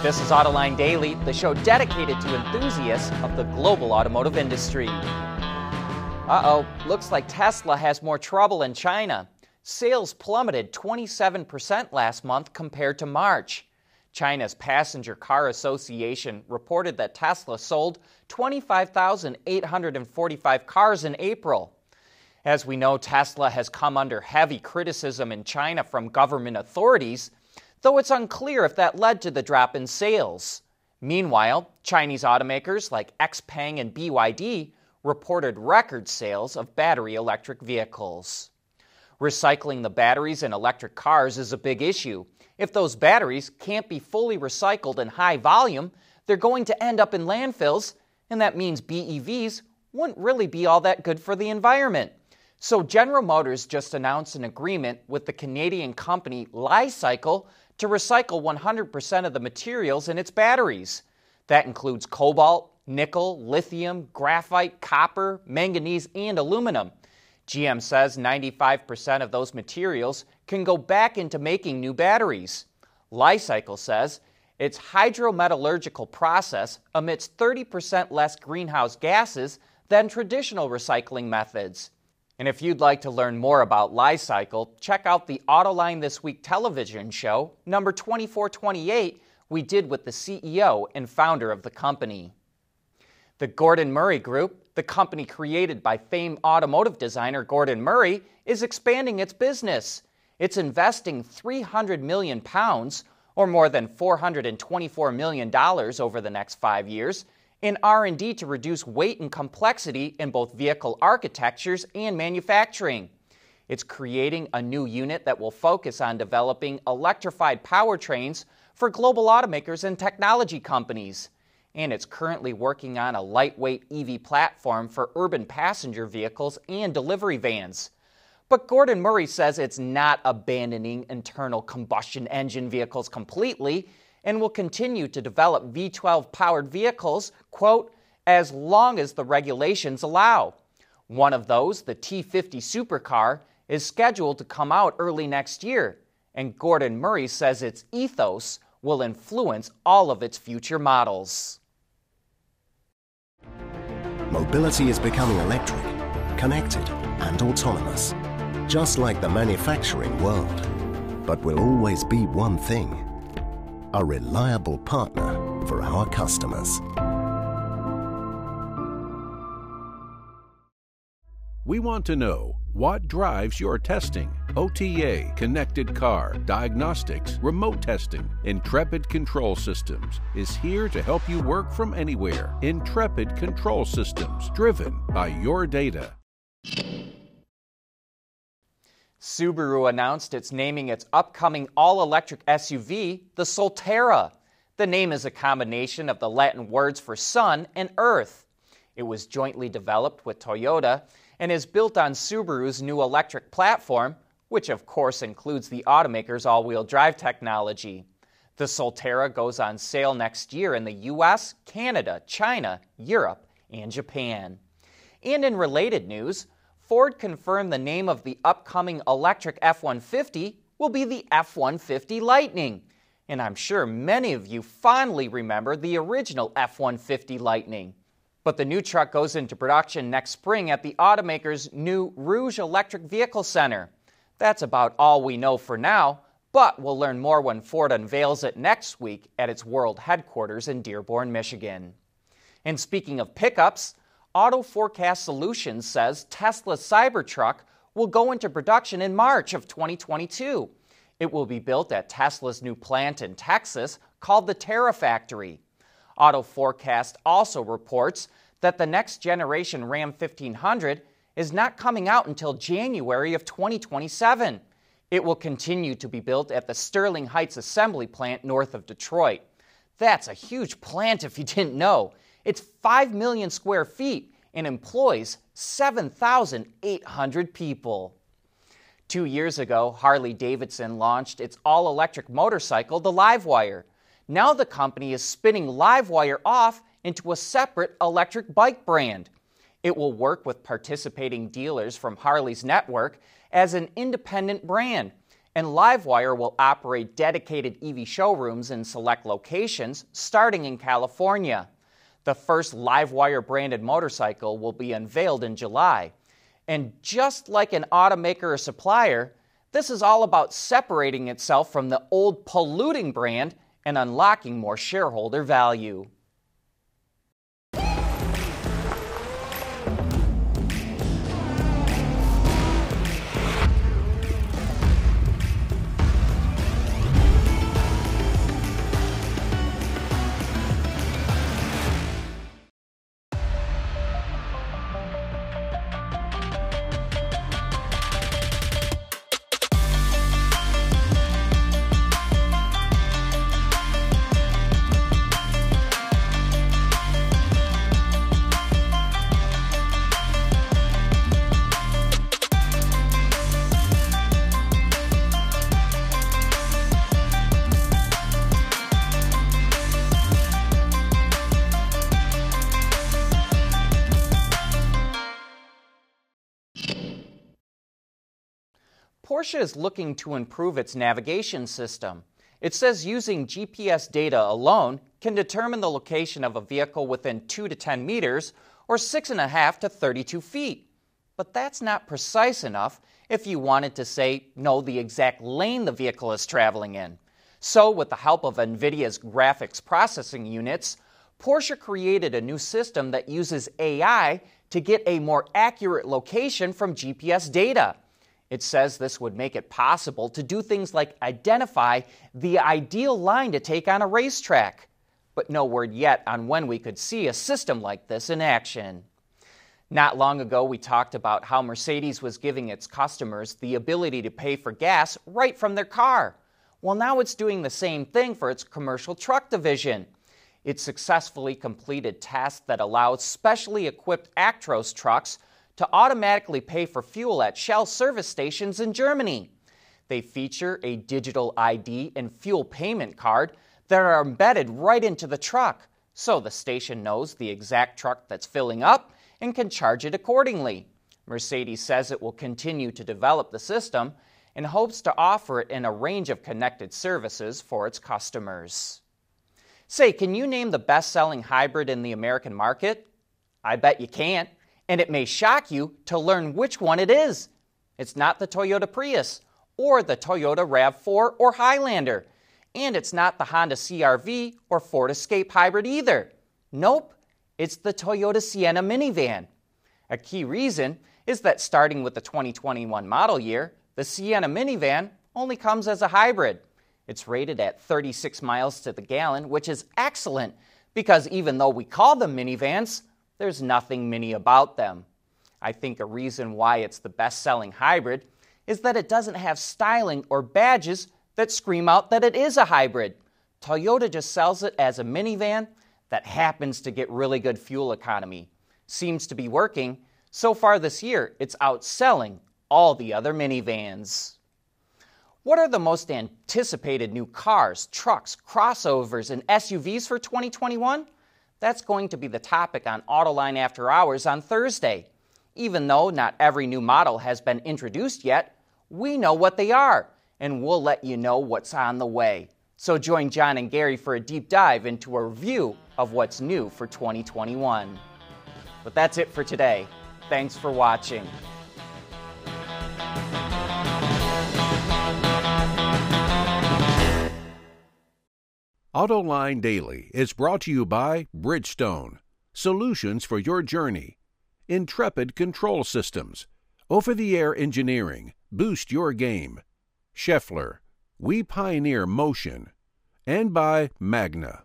This is Autoline Daily, the show dedicated to enthusiasts of the global automotive industry. Uh oh, looks like Tesla has more trouble in China. Sales plummeted 27% last month compared to March. China's Passenger Car Association reported that Tesla sold 25,845 cars in April. As we know, Tesla has come under heavy criticism in China from government authorities, though it's unclear if that led to the drop in sales. Meanwhile, Chinese automakers like XPeng and BYD reported record sales of battery electric vehicles. Recycling the batteries in electric cars is a big issue. If those batteries can't be fully recycled in high volume, they're going to end up in landfills, and that means BEVs wouldn't really be all that good for the environment. So, General Motors just announced an agreement with the Canadian company Li-Cycle to recycle 100% of the materials in its batteries. That includes cobalt, nickel, lithium, graphite, copper, manganese, and aluminum. GM says 95% of those materials can go back into making new batteries. Li-Cycle says its hydrometallurgical process emits 30% less greenhouse gases than traditional recycling methods. And if you'd like to learn more about Li-Cycle, check out the Autoline This Week television show, number 2428, we did with the CEO and founder of the company. The Gordon Murray Group, the company created by famed automotive designer Gordon Murray, is expanding its business. It's investing 300 million pounds, or more than 424 million dollars over the next 5 years in R&D to reduce weight and complexity in both vehicle architectures and manufacturing. It's creating a new unit that will focus on developing electrified powertrains for global automakers and technology companies. And it's currently working on a lightweight EV platform for urban passenger vehicles and delivery vans. But Gordon Murray says it's not abandoning internal combustion engine vehicles completely and will continue to develop V12 powered vehicles, quote, as long as the regulations allow. One of those, the T50 supercar, is scheduled to come out early next year, and Gordon Murray says its ethos will influence all of its future models. Mobility is becoming electric, connected, and autonomous, just like the manufacturing world. But will always be one thing a reliable partner for our customers. We want to know what drives your testing. OTA, connected car, diagnostics, remote testing. Intrepid Control Systems is here to help you work from anywhere. Intrepid Control Systems, driven by your data. Subaru announced it's naming its upcoming all electric SUV the Solterra. The name is a combination of the Latin words for sun and earth. It was jointly developed with Toyota and is built on Subaru's new electric platform, which of course includes the automaker's all wheel drive technology. The Solterra goes on sale next year in the US, Canada, China, Europe, and Japan. And in related news, Ford confirmed the name of the upcoming electric F 150 will be the F 150 Lightning. And I'm sure many of you fondly remember the original F 150 Lightning. But the new truck goes into production next spring at the automaker's new Rouge Electric Vehicle Center. That's about all we know for now, but we'll learn more when Ford unveils it next week at its world headquarters in Dearborn, Michigan. And speaking of pickups, Auto Forecast Solutions says Tesla's Cybertruck will go into production in March of 2022. It will be built at Tesla's new plant in Texas called the Terafactory. Auto Forecast also reports that the next generation Ram 1500 is not coming out until January of 2027. It will continue to be built at the Sterling Heights assembly plant north of Detroit. That's a huge plant if you didn't know. It's 5 million square feet and employs 7,800 people. Two years ago, Harley Davidson launched its all electric motorcycle, the Livewire. Now the company is spinning Livewire off into a separate electric bike brand. It will work with participating dealers from Harley's network as an independent brand, and Livewire will operate dedicated EV showrooms in select locations, starting in California. The first Livewire branded motorcycle will be unveiled in July. And just like an automaker or supplier, this is all about separating itself from the old polluting brand and unlocking more shareholder value. Porsche is looking to improve its navigation system. It says using GPS data alone can determine the location of a vehicle within 2 to 10 meters or 6.5 to 32 feet. But that's not precise enough if you wanted to say know the exact lane the vehicle is traveling in. So, with the help of NVIDIA's graphics processing units, Porsche created a new system that uses AI to get a more accurate location from GPS data. It says this would make it possible to do things like identify the ideal line to take on a racetrack, but no word yet on when we could see a system like this in action. Not long ago, we talked about how Mercedes was giving its customers the ability to pay for gas right from their car. Well, now it's doing the same thing for its commercial truck division. It successfully completed tests that allowed specially equipped Actros trucks to automatically pay for fuel at Shell service stations in Germany. They feature a digital ID and fuel payment card that are embedded right into the truck, so the station knows the exact truck that's filling up and can charge it accordingly. Mercedes says it will continue to develop the system and hopes to offer it in a range of connected services for its customers. Say, can you name the best selling hybrid in the American market? I bet you can't and it may shock you to learn which one it is. It's not the Toyota Prius or the Toyota RAV4 or Highlander, and it's not the Honda CRV or Ford Escape Hybrid either. Nope, it's the Toyota Sienna minivan. A key reason is that starting with the 2021 model year, the Sienna minivan only comes as a hybrid. It's rated at 36 miles to the gallon, which is excellent because even though we call them minivans, there's nothing mini about them. I think a reason why it's the best selling hybrid is that it doesn't have styling or badges that scream out that it is a hybrid. Toyota just sells it as a minivan that happens to get really good fuel economy. Seems to be working. So far this year, it's outselling all the other minivans. What are the most anticipated new cars, trucks, crossovers, and SUVs for 2021? That's going to be the topic on Autoline After Hours on Thursday. Even though not every new model has been introduced yet, we know what they are, and we'll let you know what's on the way. So join John and Gary for a deep dive into a review of what's new for 2021. But that's it for today. Thanks for watching. AutoLine Daily is brought to you by Bridgestone, solutions for your journey, Intrepid Control Systems, over the air engineering, boost your game, Schaeffler, we pioneer motion, and by Magna.